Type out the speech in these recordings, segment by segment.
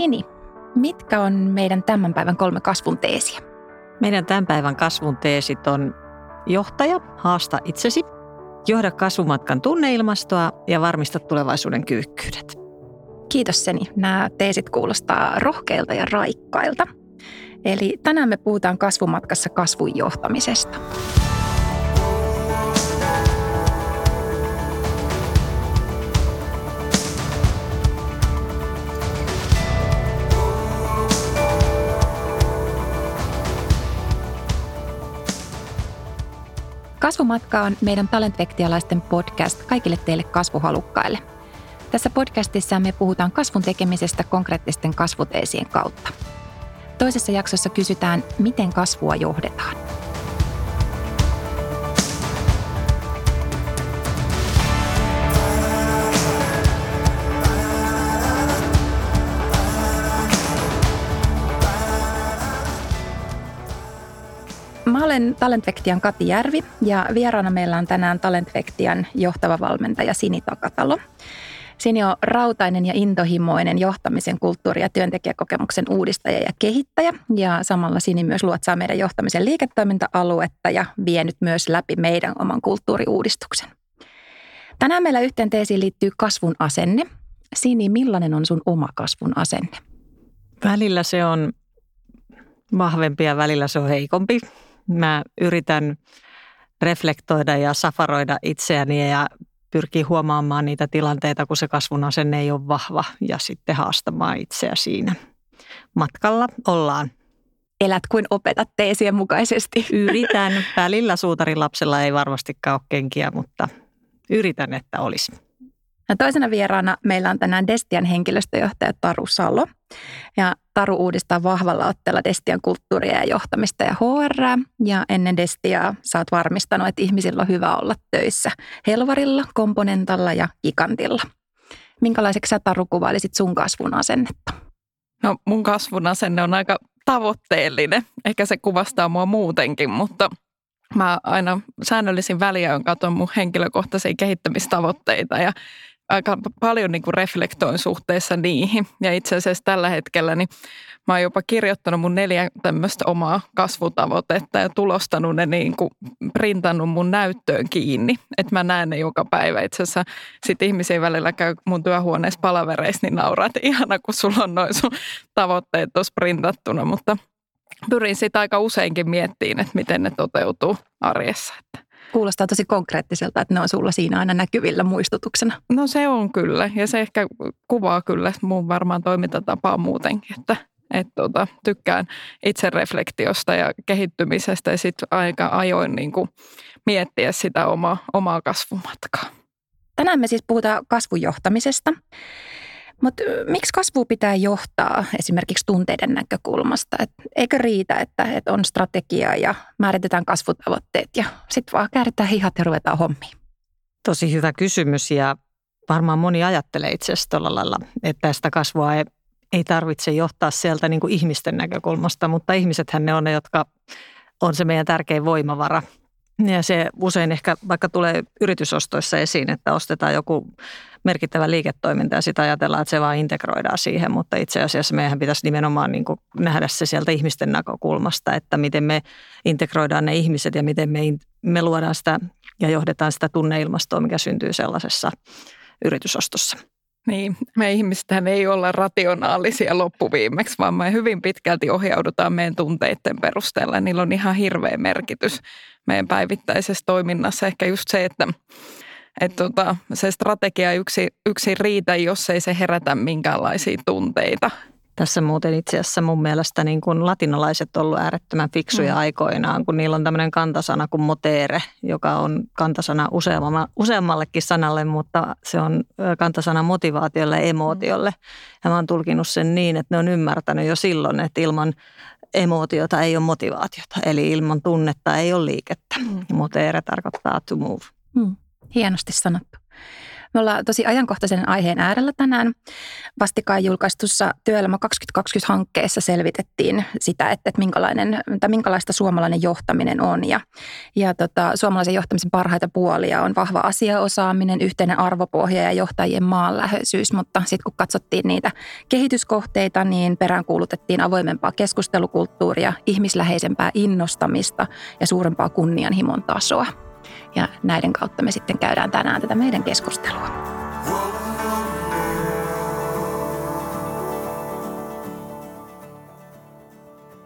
Sini, mitkä on meidän tämän päivän kolme kasvun teesiä? Meidän tämän päivän kasvun teesit on johtaja, haasta itsesi, johda kasvumatkan tunneilmastoa ja varmista tulevaisuuden kyvykkyydet. Kiitos Seni. Nämä teesit kuulostaa rohkeilta ja raikkailta. Eli tänään me puhutaan kasvumatkassa kasvun johtamisesta. Kasvumatka on meidän talentvektialaisten podcast kaikille teille kasvuhalukkaille. Tässä podcastissa me puhutaan kasvun tekemisestä konkreettisten kasvuteesien kautta. Toisessa jaksossa kysytään, miten kasvua johdetaan. Olen Talentvektian Kati Järvi ja vieraana meillä on tänään Talentvektian johtava valmentaja Sini Takatalo. Sini on rautainen ja intohimoinen johtamisen kulttuuri- ja työntekijäkokemuksen uudistaja ja kehittäjä. Ja samalla Sini myös luotsaa meidän johtamisen liiketoiminta-aluetta ja vienyt myös läpi meidän oman kulttuuriuudistuksen. Tänään meillä yhteen teesiin liittyy kasvun asenne. Sini, millainen on sun oma kasvun asenne? Välillä se on vahvempi ja välillä se on heikompi. Mä yritän reflektoida ja safaroida itseäni ja pyrkii huomaamaan niitä tilanteita, kun se kasvun asenne ei ole vahva ja sitten haastamaan itseä siinä. Matkalla ollaan. Elät kuin opetat teesien mukaisesti. Yritän. Välillä suutarin lapsella ei varmastikaan ole kenkiä, mutta yritän, että olisi. Ja toisena vieraana meillä on tänään Destian henkilöstöjohtaja Taru Salo. Ja Taru uudistaa vahvalla otteella Destian kulttuuria ja johtamista ja HR. Ja ennen Destiaa sä oot varmistanut, että ihmisillä on hyvä olla töissä Helvarilla, Komponentalla ja Gigantilla. Minkälaiseksi sä Taru kuvailisit sun kasvun asennetta? No mun kasvun asenne on aika tavoitteellinen. Ehkä se kuvastaa mua muutenkin, mutta mä aina säännöllisin väliä katson mun henkilökohtaisia kehittämistavoitteita ja aika paljon niin kuin reflektoin suhteessa niihin. Ja itse asiassa tällä hetkellä niin mä oon jopa kirjoittanut mun neljä tämmöistä omaa kasvutavoitetta ja tulostanut ne niin kuin printannut mun näyttöön kiinni. Että mä näen ne joka päivä. Itse asiassa sit ihmisiä välillä käy mun työhuoneessa palavereissa, niin nauraa, että ihana kun sulla on noin sun tavoitteet tuossa printattuna. Mutta pyrin sitä aika useinkin miettiin, että miten ne toteutuu arjessa. Että Kuulostaa tosi konkreettiselta, että ne on sulla siinä aina näkyvillä muistutuksena. No se on kyllä ja se ehkä kuvaa kyllä mun varmaan toimintatapaa muutenkin, että että tota, tykkään itsereflektiosta ja kehittymisestä ja sitten aika ajoin niin kuin miettiä sitä omaa, omaa kasvumatkaa. Tänään me siis puhutaan kasvujohtamisesta. Mutta miksi kasvu pitää johtaa esimerkiksi tunteiden näkökulmasta? Et eikö riitä, että, et on strategia ja määritetään kasvutavoitteet ja sitten vaan kääritään hihat ja ruvetaan hommiin? Tosi hyvä kysymys ja varmaan moni ajattelee itse asiassa tuolla lailla, että tästä kasvua ei, ei tarvitse johtaa sieltä niin kuin ihmisten näkökulmasta, mutta ihmisethän ne on ne, jotka on se meidän tärkein voimavara – ja se usein ehkä vaikka tulee yritysostoissa esiin, että ostetaan joku merkittävä liiketoiminta ja sitä ajatellaan, että se vaan integroidaan siihen, mutta itse asiassa meidän pitäisi nimenomaan niin nähdä se sieltä ihmisten näkökulmasta, että miten me integroidaan ne ihmiset ja miten me, me luodaan sitä ja johdetaan sitä tunneilmastoa, mikä syntyy sellaisessa yritysostossa. Niin, me ihmisethän ei olla rationaalisia loppuviimeksi, vaan me hyvin pitkälti ohjaudutaan meidän tunteiden perusteella. Niillä on ihan hirveä merkitys meidän päivittäisessä toiminnassa. Ehkä just se, että, että tota, se strategia yksi, yksi riitä, jos ei se herätä minkäänlaisia tunteita. Tässä muuten itse asiassa mun mielestä niin kuin latinalaiset on ollut äärettömän fiksuja mm. aikoinaan, kun niillä on tämmöinen kantasana kuin motere, joka on kantasana useammallekin sanalle, mutta se on kantasana motivaatiolle ja emootiolle. Ja mä oon tulkinut sen niin, että ne on ymmärtänyt jo silloin, että ilman emootiota ei ole motivaatiota, eli ilman tunnetta ei ole liikettä. Mm. Motere tarkoittaa to move. Mm. Hienosti sanottu. Me ollaan tosi ajankohtaisen aiheen äärellä tänään. Vastikään julkaistussa Työelämä 2020-hankkeessa selvitettiin sitä, että, että minkälainen, tai minkälaista suomalainen johtaminen on. Ja, ja tota, suomalaisen johtamisen parhaita puolia on vahva asiaosaaminen, yhteinen arvopohja ja johtajien maanläheisyys. Mutta sitten kun katsottiin niitä kehityskohteita, niin peräänkuulutettiin avoimempaa keskustelukulttuuria, ihmisläheisempää innostamista ja suurempaa kunnianhimon tasoa. Ja näiden kautta me sitten käydään tänään tätä meidän keskustelua.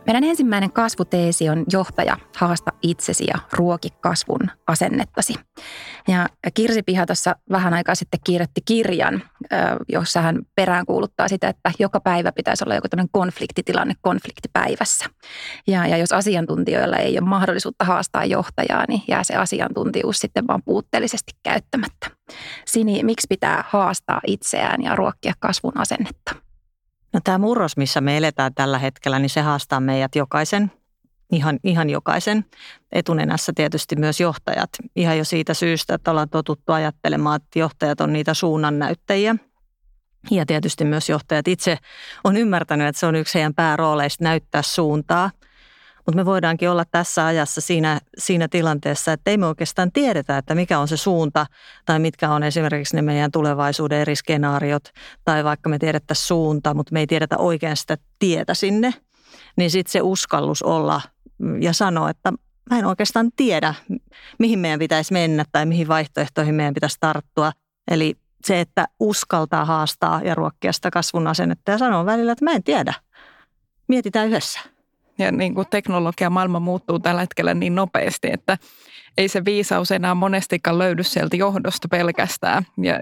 Meidän ensimmäinen kasvuteesi on johtaja, haasta itsesi ja ruoki kasvun asennettasi. Ja Kirsi Piha tuossa vähän aikaa sitten kirjoitti kirjan, jossa hän peräänkuuluttaa sitä, että joka päivä pitäisi olla joku tämmöinen konfliktitilanne konfliktipäivässä. Ja, ja jos asiantuntijoilla ei ole mahdollisuutta haastaa johtajaa, niin jää se asiantuntijuus sitten vaan puutteellisesti käyttämättä. Sini, miksi pitää haastaa itseään ja ruokkia kasvun asennetta? No tämä murros, missä me eletään tällä hetkellä, niin se haastaa meidät jokaisen, ihan, ihan jokaisen. Etunenässä tietysti myös johtajat. Ihan jo siitä syystä, että ollaan totuttu ajattelemaan, että johtajat on niitä suunnannäyttäjiä. Ja tietysti myös johtajat itse on ymmärtänyt, että se on yksi heidän päärooleista näyttää suuntaa – mutta me voidaankin olla tässä ajassa siinä, siinä tilanteessa, että ei me oikeastaan tiedetä, että mikä on se suunta tai mitkä on esimerkiksi ne meidän tulevaisuuden eri skenaariot tai vaikka me tiedettäisiin suunta, mutta me ei tiedetä oikein sitä tietä sinne, niin sitten se uskallus olla ja sanoa, että mä en oikeastaan tiedä, mihin meidän pitäisi mennä tai mihin vaihtoehtoihin meidän pitäisi tarttua. Eli se, että uskaltaa haastaa ja ruokkia sitä kasvun asennetta ja sanoa välillä, että mä en tiedä. Mietitään yhdessä ja niin kuin teknologia maailma muuttuu tällä hetkellä niin nopeasti, että ei se viisaus enää monestikaan löydy sieltä johdosta pelkästään. Ja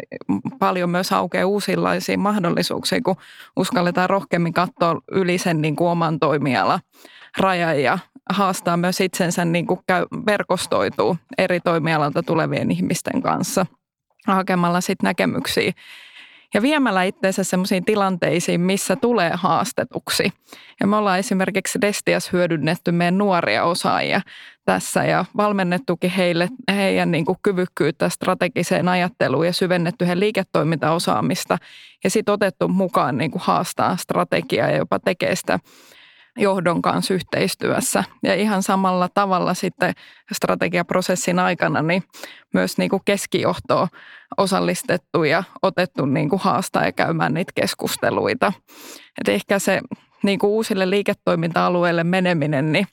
paljon myös aukeaa uusilaisia mahdollisuuksia, kun uskalletaan rohkeammin katsoa yli sen niin kuin oman toimiala rajan ja haastaa myös itsensä niin kuin käy, verkostoituu eri toimialalta tulevien ihmisten kanssa hakemalla sitten näkemyksiä ja viemällä itseensä sellaisiin tilanteisiin, missä tulee haastetuksi. Ja me ollaan esimerkiksi Destias hyödynnetty meidän nuoria osaajia tässä ja valmennettukin heille heidän niin kuin kyvykkyyttä strategiseen ajatteluun ja syvennetty heidän liiketoimintaosaamista ja sitten otettu mukaan niin kuin haastaa strategiaa ja jopa tekee sitä johdon kanssa yhteistyössä. Ja ihan samalla tavalla sitten strategiaprosessin aikana niin myös niin kuin keskijohtoa osallistettu ja otettu niin kuin haastaa ja käymään niitä keskusteluita. Et ehkä se niin kuin uusille liiketoiminta-alueille meneminen, niin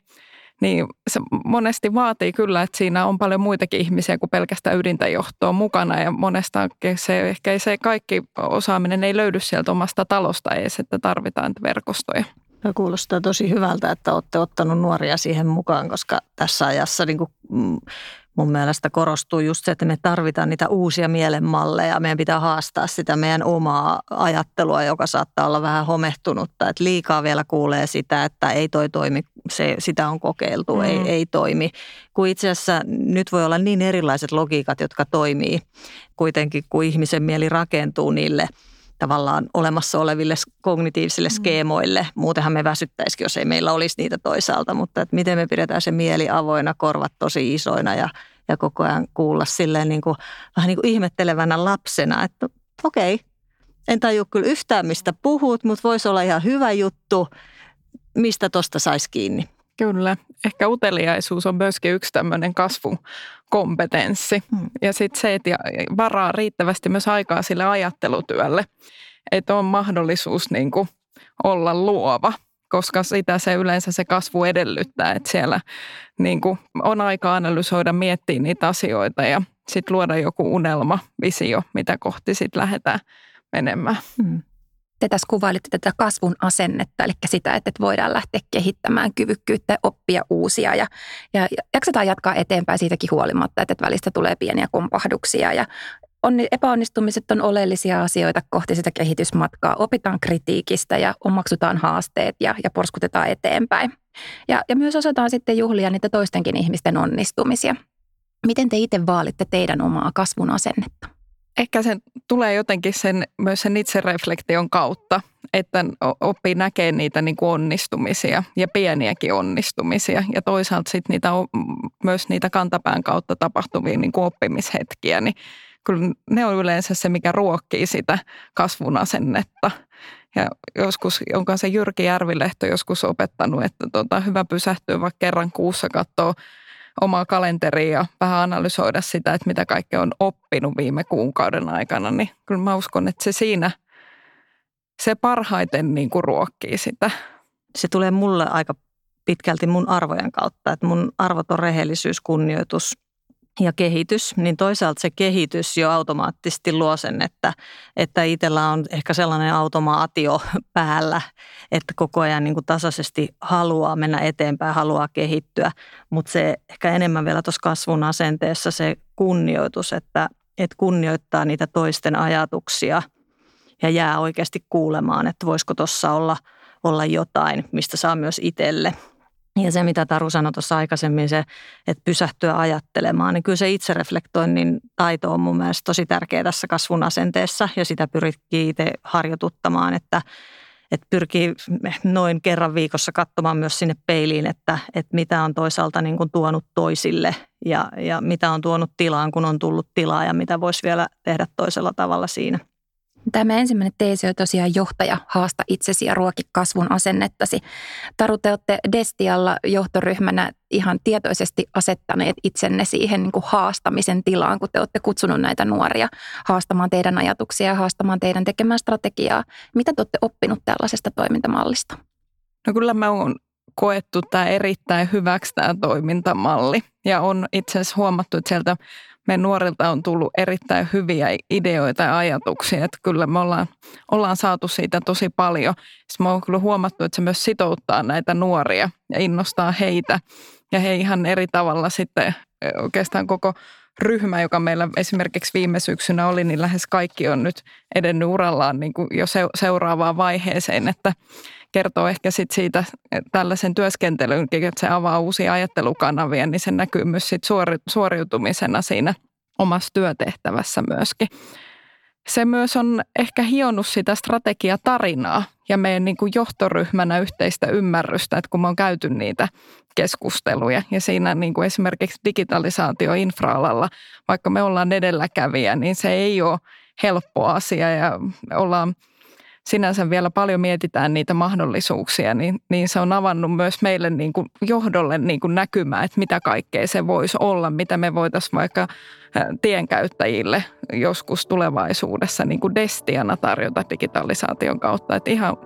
niin se monesti vaatii kyllä, että siinä on paljon muitakin ihmisiä kuin pelkästään ydintäjohtoa mukana ja monesta se, ehkä se kaikki osaaminen ei löydy sieltä omasta talosta edes, että tarvitaan verkostoja. Tämä kuulostaa tosi hyvältä, että olette ottanut nuoria siihen mukaan, koska tässä ajassa niin kuin mm, mun mielestä korostuu just se, että me tarvitaan niitä uusia mielenmalleja. Meidän pitää haastaa sitä meidän omaa ajattelua, joka saattaa olla vähän homehtunutta. Että liikaa vielä kuulee sitä, että ei toi toimi, se, sitä on kokeiltu, mm. ei, ei toimi. Kun itse asiassa nyt voi olla niin erilaiset logiikat, jotka toimii kuitenkin, kun ihmisen mieli rakentuu niille – tavallaan olemassa oleville kognitiivisille mm. skeemoille. Muutenhan me väsyttäisikin, jos ei meillä olisi niitä toisaalta, mutta että miten me pidetään se mieli avoina, korvat tosi isoina ja, ja koko ajan kuulla silleen niin kuin, vähän niin kuin ihmettelevänä lapsena, että okei, okay, en tajua kyllä yhtään mistä puhut, mutta voisi olla ihan hyvä juttu, mistä tuosta saisi kiinni. Kyllä. Ehkä uteliaisuus on myöskin yksi tämmöinen kasvukompetenssi. Hmm. Ja sitten se, että varaa riittävästi myös aikaa sille ajattelutyölle. Että on mahdollisuus niin kuin olla luova, koska sitä se yleensä se kasvu edellyttää, että siellä niin kuin on aika analysoida, miettiä niitä asioita ja sitten luoda joku unelma, visio, mitä kohti sitten lähdetään menemään. Hmm. Te tässä kuvailitte tätä kasvun asennetta, eli sitä, että voidaan lähteä kehittämään kyvykkyyttä, oppia uusia ja, ja jaksetaan jatkaa eteenpäin siitäkin huolimatta, että välistä tulee pieniä kompahduksia ja on, epäonnistumiset on oleellisia asioita kohti sitä kehitysmatkaa. Opitaan kritiikistä ja omaksutaan haasteet ja, ja porskutetaan eteenpäin. Ja, ja myös osataan sitten juhlia niitä toistenkin ihmisten onnistumisia. Miten te itse vaalitte teidän omaa kasvun asennetta? Ehkä se tulee jotenkin sen, myös sen itsereflektion kautta, että oppii näkemään niitä niin kuin onnistumisia ja pieniäkin onnistumisia. Ja toisaalta sitten niitä, myös niitä kantapään kautta tapahtuvia niin kuin oppimishetkiä, niin kyllä ne on yleensä se, mikä ruokkii sitä kasvun asennetta. Ja joskus, onko se Jyrki Järvilehto joskus opettanut, että tota, hyvä pysähtyä vaikka kerran kuussa katsoa omaa kalenteria ja vähän analysoida sitä, että mitä kaikkea on oppinut viime kuukauden aikana, niin kyllä mä uskon, että se siinä, se parhaiten niin kuin ruokkii sitä. Se tulee mulle aika pitkälti mun arvojen kautta, että mun arvot on rehellisyys, kunnioitus ja kehitys, niin toisaalta se kehitys jo automaattisesti luo sen, että, että itsellä on ehkä sellainen automaatio päällä, että koko ajan niin kuin tasaisesti haluaa mennä eteenpäin, haluaa kehittyä, mutta se ehkä enemmän vielä tuossa kasvun asenteessa se kunnioitus, että, että kunnioittaa niitä toisten ajatuksia ja jää oikeasti kuulemaan, että voisiko tuossa olla, olla jotain, mistä saa myös itselle ja se, mitä Taru sanoi tuossa aikaisemmin, se, että pysähtyä ajattelemaan, niin kyllä se itsereflektoinnin taito on mun mielestä tosi tärkeä tässä kasvun asenteessa ja sitä pyrkii itse harjoituttamaan, että, että pyrkii noin kerran viikossa katsomaan myös sinne peiliin, että, että mitä on toisaalta niin kuin tuonut toisille ja, ja mitä on tuonut tilaan, kun on tullut tilaa ja mitä voisi vielä tehdä toisella tavalla siinä. Tämä ensimmäinen teesi on tosiaan johtaja, haasta itsesi ja ruoki kasvun asennettasi. Taru, te olette Destialla johtoryhmänä ihan tietoisesti asettaneet itsenne siihen niin kuin haastamisen tilaan, kun te olette kutsunut näitä nuoria haastamaan teidän ajatuksia ja haastamaan teidän tekemään strategiaa. Mitä te olette oppinut tällaisesta toimintamallista? No kyllä mä oon koettu tämä erittäin hyväksi tämä toimintamalli ja on itse asiassa huomattu, että sieltä meidän nuorilta on tullut erittäin hyviä ideoita ja ajatuksia, että kyllä me ollaan, ollaan saatu siitä tosi paljon. Sitten mä oon kyllä huomattu, että se myös sitouttaa näitä nuoria ja innostaa heitä ja he ihan eri tavalla sitten oikeastaan koko ryhmä, joka meillä esimerkiksi viime syksynä oli, niin lähes kaikki on nyt edennyt urallaan niin kuin jo seuraavaan vaiheeseen, että kertoo ehkä sit siitä tällaisen työskentelyn, että se avaa uusia ajattelukanavia, niin se näkyy myös sit suori, suoriutumisena siinä omassa työtehtävässä myöskin. Se myös on ehkä hionnut sitä strategiatarinaa ja meidän niin kuin johtoryhmänä yhteistä ymmärrystä, että kun me on käyty niitä keskusteluja ja siinä niin kuin esimerkiksi digitalisaatio infraalalla, vaikka me ollaan edelläkävijä, niin se ei ole helppo asia ja ollaan – sinänsä vielä paljon mietitään niitä mahdollisuuksia, niin, niin se on avannut myös meille niin kuin johdolle niin kuin näkymää, että mitä kaikkea se voisi olla, mitä me voitaisiin vaikka tienkäyttäjille joskus tulevaisuudessa niin kuin destiana tarjota digitalisaation kautta. Että ihan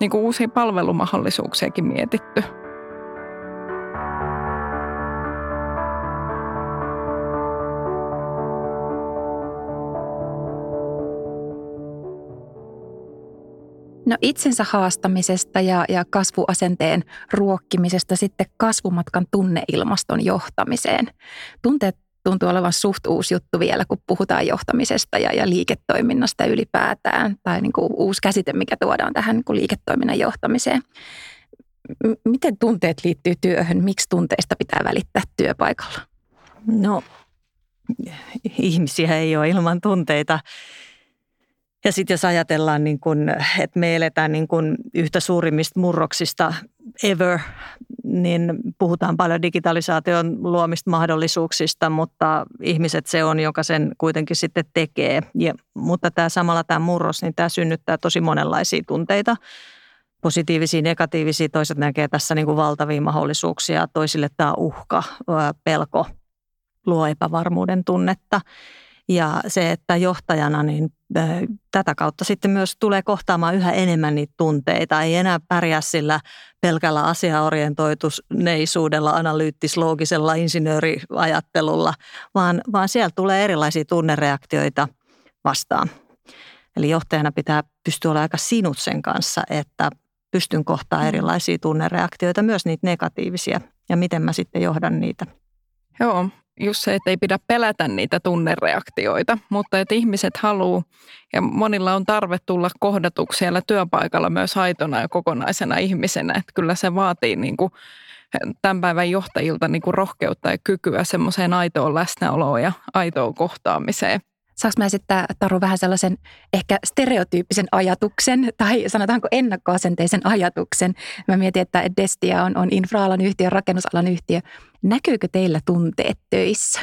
niin kuin uusia palvelumahdollisuuksiakin mietitty. No itsensä haastamisesta ja, ja kasvuasenteen ruokkimisesta sitten kasvumatkan tunneilmaston johtamiseen. Tunteet tuntuu olevan suht uusi juttu vielä, kun puhutaan johtamisesta ja, ja liiketoiminnasta ylipäätään, tai niin kuin uusi käsite, mikä tuodaan tähän niin kuin liiketoiminnan johtamiseen. M- miten tunteet liittyy työhön? Miksi tunteista pitää välittää työpaikalla? No, ihmisiä ei ole ilman tunteita. Ja sitten jos ajatellaan, niin kun, että me eletään niin kun yhtä suurimmista murroksista ever, niin puhutaan paljon digitalisaation luomista mahdollisuuksista, mutta ihmiset se on, joka sen kuitenkin sitten tekee. Ja, mutta tämä samalla tämä murros, niin tämä synnyttää tosi monenlaisia tunteita positiivisia, negatiivisia. Toiset näkee tässä niin kuin valtavia mahdollisuuksia, toisille tämä uhka, pelko, luo epävarmuuden tunnetta. Ja se, että johtajana niin tätä kautta sitten myös tulee kohtaamaan yhä enemmän niitä tunteita. Ei enää pärjää sillä pelkällä asiaorientoituneisuudella, analyyttis-loogisella insinööriajattelulla, vaan, vaan siellä tulee erilaisia tunnereaktioita vastaan. Eli johtajana pitää pystyä olemaan aika sinut sen kanssa, että pystyn kohtaa mm. erilaisia tunnereaktioita, myös niitä negatiivisia, ja miten mä sitten johdan niitä. Joo, just se, että ei pidä pelätä niitä tunnereaktioita, mutta että ihmiset haluaa ja monilla on tarve tulla kohdatuksi siellä työpaikalla myös aitona ja kokonaisena ihmisenä. Että kyllä se vaatii niin kuin tämän päivän johtajilta niin kuin rohkeutta ja kykyä semmoiseen aitoon läsnäoloon ja aitoon kohtaamiseen. Saanko mä esittää, Taru, vähän sellaisen ehkä stereotyyppisen ajatuksen tai sanotaanko ennakkoasenteisen ajatuksen? Mä mietin, että Destia on, on infraalan yhtiö, rakennusalan yhtiö. Näkyykö teillä tunteet töissä?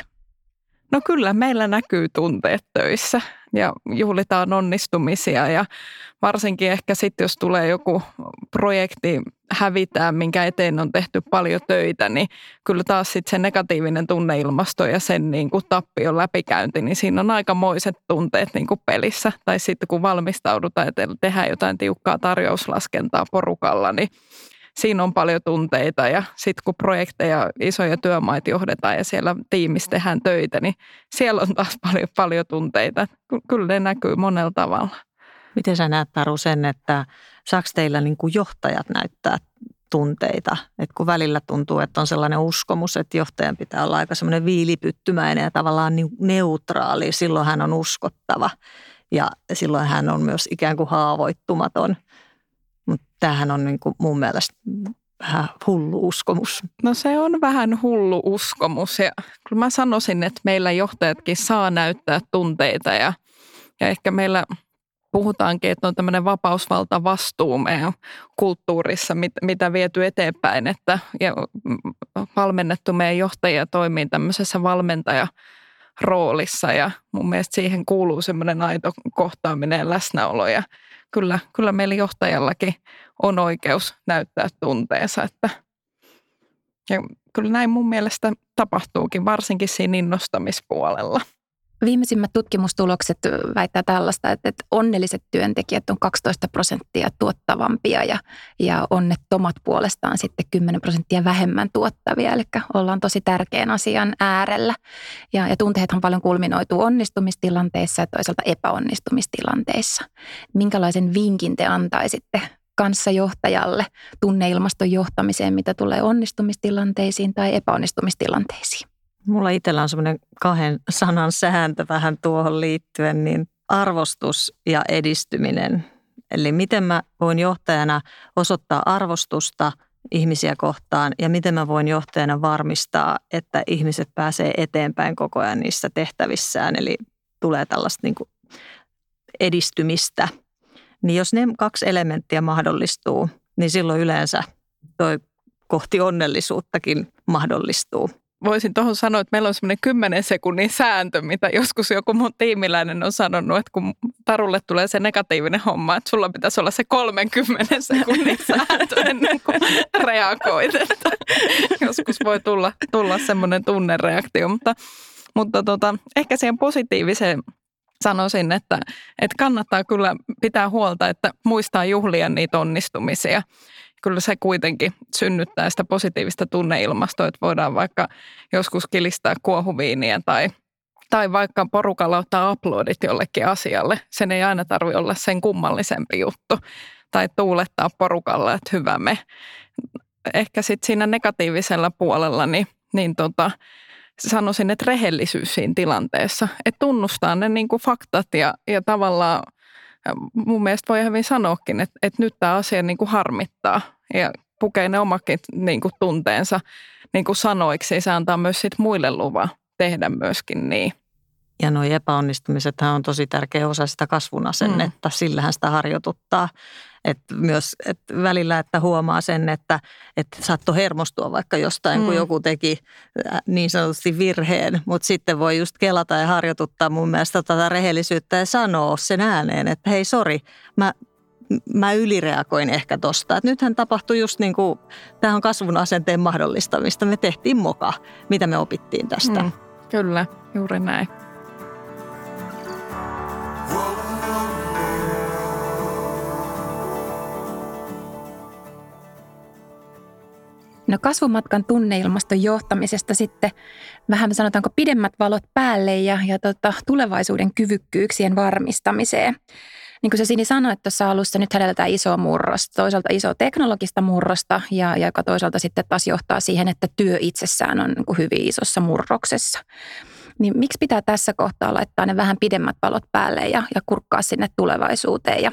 No kyllä, meillä näkyy tunteet töissä ja juhlitaan onnistumisia ja varsinkin ehkä sitten, jos tulee joku projekti hävitää, minkä eteen on tehty paljon töitä, niin kyllä taas sitten se negatiivinen tunneilmasto ja sen niin kuin tappion läpikäynti, niin siinä on aikamoiset tunteet niin kuin pelissä. Tai sitten kun valmistaudutaan, että tehdään jotain tiukkaa tarjouslaskentaa porukalla, niin siinä on paljon tunteita ja sitten kun projekteja, isoja työmaita johdetaan ja siellä tiimissä tehdään töitä, niin siellä on taas paljon, paljon tunteita. Kyllä ne näkyy monella tavalla. Miten sä näet Taru sen, että saako teillä niin kuin johtajat näyttää tunteita? Et kun välillä tuntuu, että on sellainen uskomus, että johtajan pitää olla aika semmoinen viilipyttymäinen ja tavallaan niin neutraali. Silloin hän on uskottava ja silloin hän on myös ikään kuin haavoittumaton. Mutta tämähän on niin kuin mun mielestä vähän hullu uskomus. No se on vähän hullu uskomus ja kyllä mä sanoisin, että meillä johtajatkin saa näyttää tunteita ja, ja ehkä meillä puhutaankin, että on tämmöinen vapausvalta vastuu meidän kulttuurissa, mit, mitä viety eteenpäin, että ja valmennettu meidän johtajia toimii tämmöisessä valmentaja roolissa ja mun mielestä siihen kuuluu semmoinen aito kohtaaminen ja läsnäolo ja kyllä, kyllä meillä johtajallakin on oikeus näyttää tunteensa. Että, ja kyllä näin mun mielestä tapahtuukin, varsinkin siinä innostamispuolella. Viimeisimmät tutkimustulokset väittää tällaista, että, onnelliset työntekijät on 12 prosenttia tuottavampia ja, ja onnettomat puolestaan sitten 10 prosenttia vähemmän tuottavia. Eli ollaan tosi tärkeän asian äärellä. Ja, ja tunteethan paljon kulminoituu onnistumistilanteissa ja toisaalta epäonnistumistilanteissa. Minkälaisen vinkin te antaisitte kanssajohtajalle tunneilmaston johtamiseen, mitä tulee onnistumistilanteisiin tai epäonnistumistilanteisiin? Mulla itsellä on semmoinen kahden sanan sääntö vähän tuohon liittyen, niin arvostus ja edistyminen. Eli miten mä voin johtajana osoittaa arvostusta ihmisiä kohtaan ja miten mä voin johtajana varmistaa, että ihmiset pääsee eteenpäin koko ajan niissä tehtävissään. Eli tulee tällaista niin kuin edistymistä. Niin jos ne kaksi elementtiä mahdollistuu, niin silloin yleensä toi kohti onnellisuuttakin mahdollistuu voisin tuohon sanoa, että meillä on semmoinen 10 sekunnin sääntö, mitä joskus joku mun tiimiläinen on sanonut, että kun Tarulle tulee se negatiivinen homma, että sulla pitäisi olla se 30 sekunnin sääntö ennen kuin reagoit. Että joskus voi tulla, tulla semmoinen tunnereaktio, mutta, mutta tota, ehkä siihen positiiviseen sanoisin, että, että kannattaa kyllä pitää huolta, että muistaa juhlia niitä onnistumisia kyllä se kuitenkin synnyttää sitä positiivista tunneilmastoa, että voidaan vaikka joskus kilistää kuohuviiniä tai tai vaikka porukalla ottaa uploadit jollekin asialle. Sen ei aina tarvi olla sen kummallisempi juttu. Tai tuulettaa porukalla, että hyvä me. Ehkä sitten siinä negatiivisella puolella, niin, niin tota, sanoisin, että rehellisyys siinä tilanteessa. Että tunnustaa ne niin kuin faktat ja, ja tavallaan mun mielestä voi hyvin sanoakin, että, että nyt tämä asia niin kuin harmittaa ja pukee ne omakin niin kuin tunteensa niin kuin sanoiksi. Se antaa myös sit muille luvan tehdä myöskin niin. Ja nuo epäonnistumiset on tosi tärkeä osa sitä kasvun asennetta. Mm. Sillähän sitä harjoituttaa. Et myös et välillä, että huomaa sen, että et saattoi hermostua vaikka jostain, mm. kun joku teki äh, niin sanotusti virheen. Mutta sitten voi just kelata ja harjoituttaa mun mielestä tätä rehellisyyttä ja sanoa sen ääneen, että hei sori, mä mä ylireagoin ehkä tosta. Et nythän tapahtui just niin kuin, tähän on kasvun asenteen mahdollistamista. Me tehtiin moka, mitä me opittiin tästä. Mm, kyllä, juuri näin. No kasvumatkan tunneilmaston johtamisesta sitten vähän sanotaanko pidemmät valot päälle ja, ja tota, tulevaisuuden kyvykkyyksien varmistamiseen. Niin kuin se Sini sanoi että tuossa alussa, nyt edelletään iso murrosta, toisaalta iso teknologista murrosta ja, ja joka toisaalta sitten taas johtaa siihen, että työ itsessään on niin kuin hyvin isossa murroksessa. Niin miksi pitää tässä kohtaa laittaa ne vähän pidemmät valot päälle ja, ja kurkkaa sinne tulevaisuuteen ja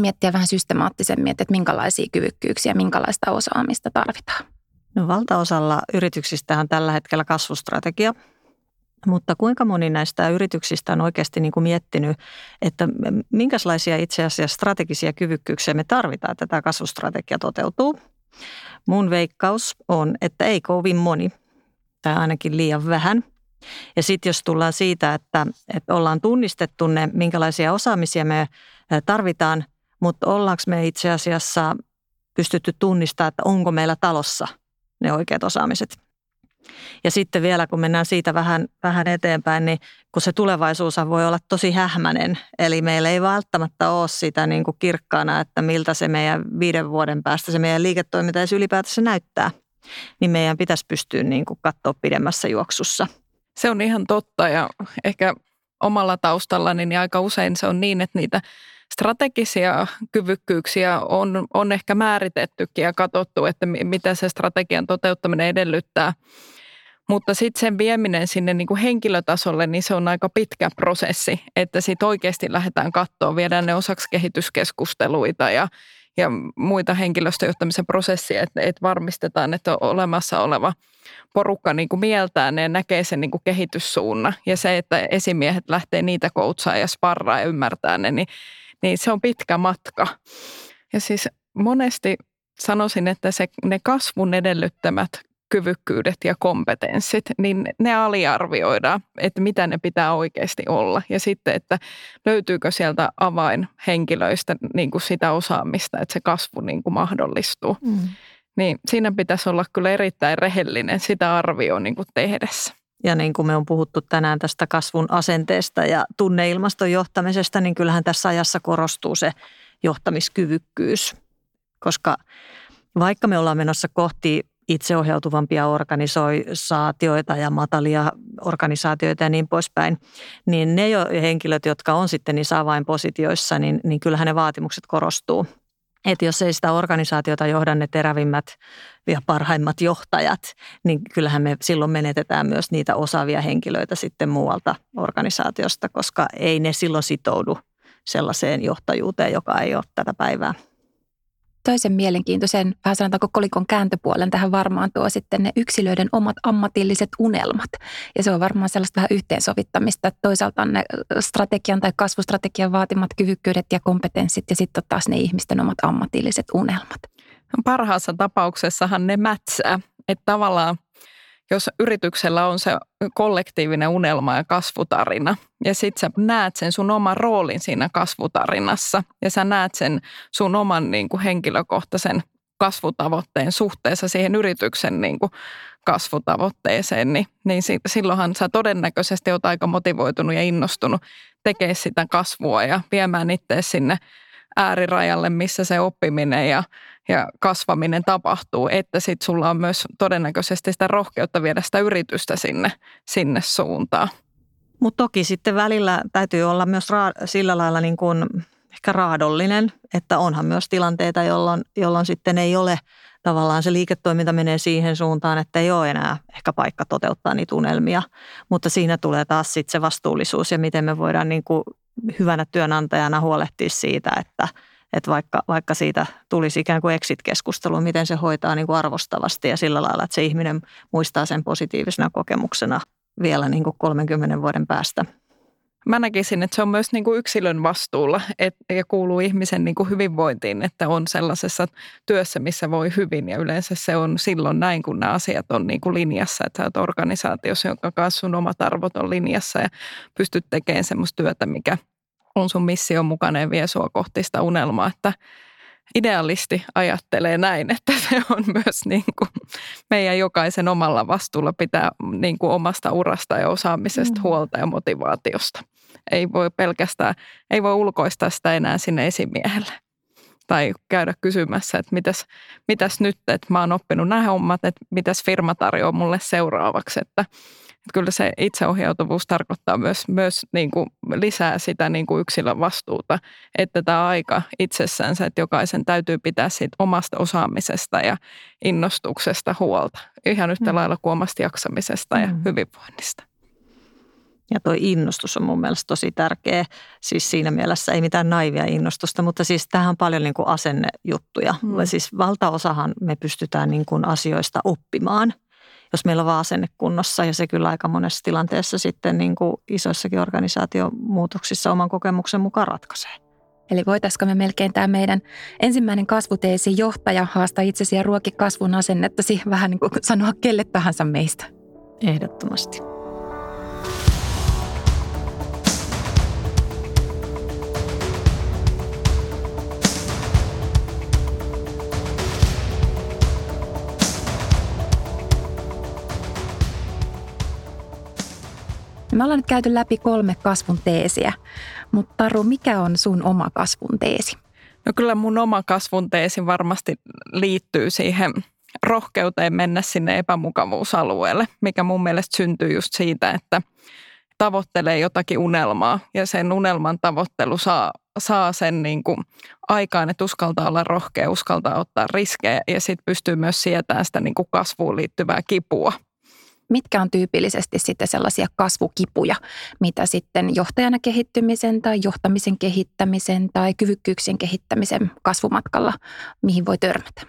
miettiä vähän systemaattisemmin, että minkälaisia kyvykkyyksiä, minkälaista osaamista tarvitaan? No valtaosalla yrityksistä on tällä hetkellä kasvustrategia, mutta kuinka moni näistä yrityksistä on oikeasti niin kuin miettinyt, että minkälaisia itse asiassa strategisia kyvykkyyksiä me tarvitaan, että tämä kasvustrategia toteutuu? Mun veikkaus on, että ei kovin moni, tai ainakin liian vähän. Ja sitten jos tullaan siitä, että, että ollaan tunnistettu ne, minkälaisia osaamisia me tarvitaan, mutta ollaanko me itse asiassa pystytty tunnistamaan, että onko meillä talossa ne oikeat osaamiset. Ja sitten vielä, kun mennään siitä vähän, vähän eteenpäin, niin kun se tulevaisuus voi olla tosi hähmäinen, eli meillä ei välttämättä ole sitä niin kuin kirkkaana, että miltä se meidän viiden vuoden päästä se meidän liiketoiminta edes ylipäätänsä näyttää, niin meidän pitäisi pystyä niin kuin katsoa pidemmässä juoksussa. Se on ihan totta ja ehkä omalla taustallani niin aika usein se on niin, että niitä strategisia kyvykkyyksiä on, on ehkä määritettykin ja katsottu, että mitä se strategian toteuttaminen edellyttää. Mutta sitten sen vieminen sinne niin kuin henkilötasolle, niin se on aika pitkä prosessi, että sitten oikeasti lähdetään katsoa, viedään ne osaksi kehityskeskusteluita ja, ja muita henkilöstöjohtamisen prosessia, että, että varmistetaan, että olemassa oleva porukka niin kuin mieltää ne ja näkee sen niin kuin kehityssuunnan. Ja se, että esimiehet lähtee niitä koutsaa ja sparraa ja ymmärtää ne, niin niin se on pitkä matka. Ja siis monesti sanoisin, että se, ne kasvun edellyttämät kyvykkyydet ja kompetenssit, niin ne aliarvioidaan, että mitä ne pitää oikeasti olla. Ja sitten, että löytyykö sieltä avainhenkilöistä niin kuin sitä osaamista, että se kasvu niin kuin mahdollistuu. Mm. Niin siinä pitäisi olla kyllä erittäin rehellinen sitä arvioa niin kuin tehdessä. Ja niin kuin me on puhuttu tänään tästä kasvun asenteesta ja tunneilmaston johtamisesta, niin kyllähän tässä ajassa korostuu se johtamiskyvykkyys. Koska vaikka me ollaan menossa kohti itseohjautuvampia organisaatioita ja matalia organisaatioita ja niin poispäin, niin ne jo henkilöt, jotka on sitten niissä avainpositioissa, niin, niin kyllähän ne vaatimukset korostuu että jos ei sitä organisaatiota johda ne terävimmät ja parhaimmat johtajat, niin kyllähän me silloin menetetään myös niitä osaavia henkilöitä sitten muualta organisaatiosta, koska ei ne silloin sitoudu sellaiseen johtajuuteen, joka ei ole tätä päivää toisen mielenkiintoisen, vähän sanotaanko kolikon kääntöpuolen tähän varmaan tuo sitten ne yksilöiden omat ammatilliset unelmat. Ja se on varmaan sellaista vähän yhteensovittamista, että toisaalta on ne strategian tai kasvustrategian vaatimat kyvykkyydet ja kompetenssit ja sitten taas ne ihmisten omat ammatilliset unelmat. Parhaassa tapauksessahan ne mätsää, että tavallaan jos yrityksellä on se kollektiivinen unelma ja kasvutarina, ja sit sä näet sen sun oman roolin siinä kasvutarinassa, ja sä näet sen sun oman niin kuin henkilökohtaisen kasvutavoitteen suhteessa siihen yrityksen niin kuin kasvutavoitteeseen, niin, niin silloinhan sä todennäköisesti oot aika motivoitunut ja innostunut tekemään sitä kasvua ja viemään itse sinne äärirajalle, missä se oppiminen ja, ja kasvaminen tapahtuu, että sitten sulla on myös todennäköisesti sitä rohkeutta viedä sitä yritystä sinne, sinne suuntaan. Mutta toki sitten välillä täytyy olla myös ra- sillä lailla niin kuin ehkä raadollinen, että onhan myös tilanteita, jolloin, jolloin sitten ei ole tavallaan se liiketoiminta menee siihen suuntaan, että ei ole enää ehkä paikka toteuttaa niitä unelmia. Mutta siinä tulee taas sitten se vastuullisuus ja miten me voidaan niin kuin hyvänä työnantajana huolehtia siitä, että, että vaikka, vaikka siitä tulisi ikään kuin exit-keskustelu, miten se hoitaa niin kuin arvostavasti ja sillä lailla, että se ihminen muistaa sen positiivisena kokemuksena vielä niin kuin 30 vuoden päästä. Mä näkisin, että se on myös niin kuin yksilön vastuulla et, ja kuuluu ihmisen niin kuin hyvinvointiin, että on sellaisessa työssä, missä voi hyvin. Ja yleensä se on silloin näin, kun nämä asiat on niin kuin linjassa, että olet organisaatiossa, jonka kanssa sun omat arvot on linjassa ja pystyt tekemään semmoista työtä, mikä on sun mission mukana ja vie sua kohti sitä unelmaa, että idealisti ajattelee näin, että se on myös niin kuin meidän jokaisen omalla vastuulla pitää niin kuin omasta urasta ja osaamisesta mm. huolta ja motivaatiosta. Ei voi pelkästään, ei voi ulkoistaa sitä enää sinne esimiehelle tai käydä kysymässä, että mitäs, mitäs nyt, että mä oon oppinut nämä hommat, että mitäs firma tarjoaa mulle seuraavaksi, että että kyllä se itseohjautuvuus tarkoittaa myös, myös niin kuin lisää sitä niin kuin yksilön vastuuta, että tämä aika itsessänsä, että jokaisen täytyy pitää siitä omasta osaamisesta ja innostuksesta huolta. Ihan yhtä mm. lailla kuin omasta jaksamisesta ja mm. hyvinvoinnista. Ja tuo innostus on mun mielestä tosi tärkeä. Siis siinä mielessä ei mitään naivia innostusta, mutta siis tähän on paljon niin kuin asennejuttuja. Mm. Siis valtaosahan me pystytään niin kuin asioista oppimaan – jos meillä on vaan asenne kunnossa. Ja se kyllä aika monessa tilanteessa sitten niin kuin isoissakin organisaatiomuutoksissa oman kokemuksen mukaan ratkaisee. Eli voitaisiko me melkein tämä meidän ensimmäinen kasvuteesi johtaja haastaa itsesi ja ruoki kasvun asennettasi vähän niin kuin sanoa kelle tahansa meistä? Ehdottomasti. Me ollaan nyt käyty läpi kolme kasvun teesiä, mutta Taru, mikä on sun oma kasvun teesi? No kyllä mun oma kasvun teesi varmasti liittyy siihen rohkeuteen mennä sinne epämukavuusalueelle, mikä mun mielestä syntyy just siitä, että tavoittelee jotakin unelmaa ja sen unelman tavoittelu saa, saa sen niin kuin aikaan, että uskaltaa olla rohkea, uskaltaa ottaa riskejä ja sitten pystyy myös sietämään sitä niin kuin kasvuun liittyvää kipua. Mitkä on tyypillisesti sitten sellaisia kasvukipuja, mitä sitten johtajana kehittymisen tai johtamisen kehittämisen tai kyvykkyyksien kehittämisen kasvumatkalla, mihin voi törmätä?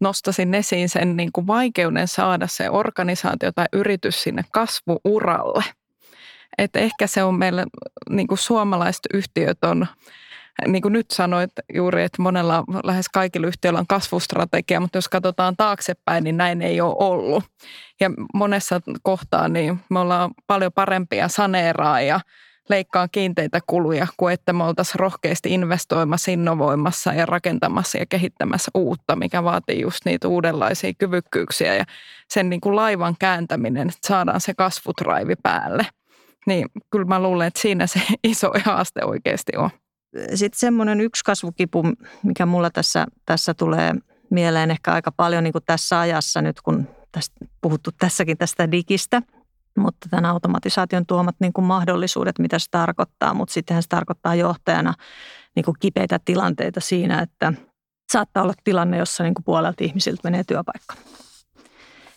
Nostasin esiin sen niin kuin vaikeuden saada se organisaatio tai yritys sinne kasvuuralle – että ehkä se on meillä, niin kuin suomalaiset yhtiöt on, niin kuin nyt sanoit juuri, että monella, lähes kaikilla yhtiöillä on kasvustrategia, mutta jos katsotaan taaksepäin, niin näin ei ole ollut. Ja monessa kohtaa niin me ollaan paljon parempia saneeraa ja leikkaa kiinteitä kuluja kuin että me oltaisiin rohkeasti investoimassa, innovoimassa ja rakentamassa ja kehittämässä uutta, mikä vaatii just niitä uudenlaisia kyvykkyyksiä ja sen niin kuin laivan kääntäminen, että saadaan se kasvutraivi päälle – niin kyllä mä luulen, että siinä se iso haaste oikeasti on. Sitten semmoinen yksi kasvukipu, mikä mulla tässä, tässä tulee mieleen ehkä aika paljon niin kuin tässä ajassa nyt, kun tästä, puhuttu tässäkin tästä digistä, mutta tämän automatisaation tuomat niin kuin mahdollisuudet, mitä se tarkoittaa, mutta sittenhän se tarkoittaa johtajana niin kuin kipeitä tilanteita siinä, että saattaa olla tilanne, jossa niin kuin puolelta ihmisiltä menee työpaikka.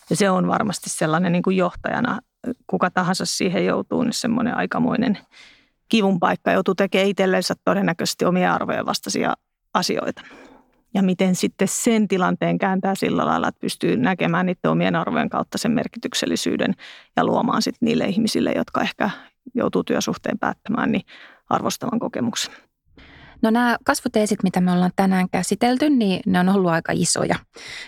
Ja se on varmasti sellainen niin kuin johtajana kuka tahansa siihen joutuu, niin semmoinen aikamoinen kivun paikka joutuu tekemään itsellensä todennäköisesti omia arvojen vastaisia asioita. Ja miten sitten sen tilanteen kääntää sillä lailla, että pystyy näkemään niiden omien arvojen kautta sen merkityksellisyyden ja luomaan sitten niille ihmisille, jotka ehkä joutuu työsuhteen päättämään, niin arvostavan kokemuksen. No nämä kasvuteesit, mitä me ollaan tänään käsitelty, niin ne on ollut aika isoja.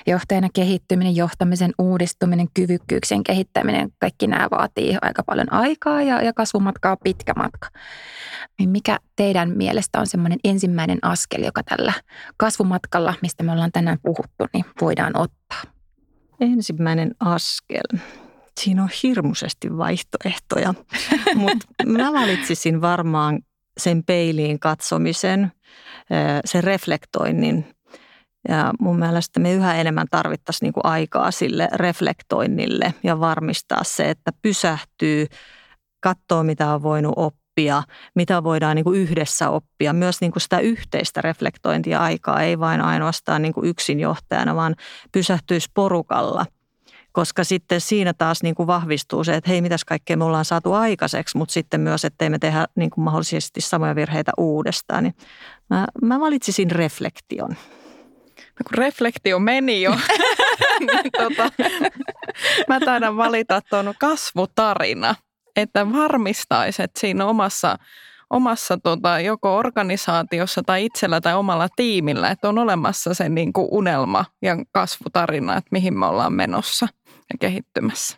Johtajana kehittyminen, johtamisen uudistuminen, kyvykkyyksien kehittäminen, kaikki nämä vaatii aika paljon aikaa ja, ja kasvumatkaa pitkä matka. Niin mikä teidän mielestä on semmoinen ensimmäinen askel, joka tällä kasvumatkalla, mistä me ollaan tänään puhuttu, niin voidaan ottaa? Ensimmäinen askel. Siinä on hirmuisesti vaihtoehtoja, mutta mä valitsisin varmaan sen peiliin katsomisen, sen reflektoinnin. Ja mun mielestä me yhä enemmän tarvittaisiin niin kuin aikaa sille reflektoinnille ja varmistaa se, että pysähtyy, katsoo mitä on voinut oppia, mitä voidaan niin kuin yhdessä oppia. Myös niin kuin sitä yhteistä reflektointia aikaa, ei vain ainoastaan niin kuin yksin johtajana, vaan pysähtyisi porukalla – koska sitten siinä taas niin kuin vahvistuu se, että hei, mitäs kaikkea me ollaan saatu aikaiseksi, mutta sitten myös, että me tehdä niin kuin mahdollisesti samoja virheitä uudestaan. Niin mä, mä valitsisin reflektion. No kun reflektio meni jo, niin tota, mä taidan valita tuon kasvutarina, että varmistaisi, että siinä omassa omassa tota, joko organisaatiossa tai itsellä tai omalla tiimillä, että on olemassa se niin kuin unelma ja kasvutarina, että mihin me ollaan menossa kehittymässä.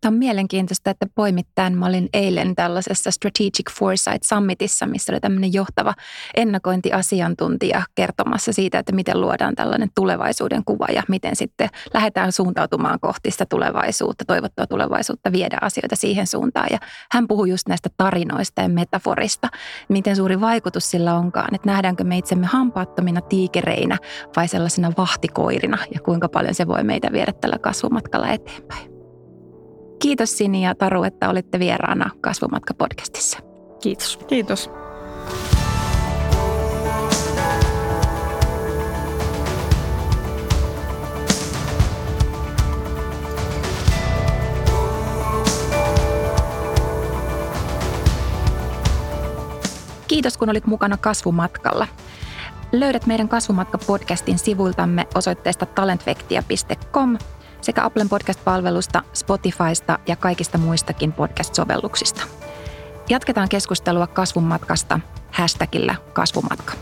Tämä on mielenkiintoista, että poimit tämän. Mä olin eilen tällaisessa Strategic Foresight Summitissa, missä oli tämmöinen johtava ennakointiasiantuntija kertomassa siitä, että miten luodaan tällainen tulevaisuuden kuva ja miten sitten lähdetään suuntautumaan kohti sitä tulevaisuutta, toivottua tulevaisuutta, viedä asioita siihen suuntaan. Ja hän puhui just näistä tarinoista ja metaforista, miten suuri vaikutus sillä onkaan, että nähdäänkö me itsemme hampaattomina tiikereinä vai sellaisina vahtikoirina ja kuinka paljon se voi meitä viedä tällä kasvumatkalla eteenpäin. Kiitos Sini ja Taru, että olitte vieraana Kasvumatka-podcastissa. Kiitos. Kiitos. Kiitos, kun olit mukana Kasvumatkalla. Löydät meidän Kasvumatka-podcastin sivuiltamme osoitteesta talentvektia.com – sekä Applen podcast-palvelusta, Spotifysta ja kaikista muistakin podcast-sovelluksista. Jatketaan keskustelua kasvun matkasta hashtagillä kasvumatka.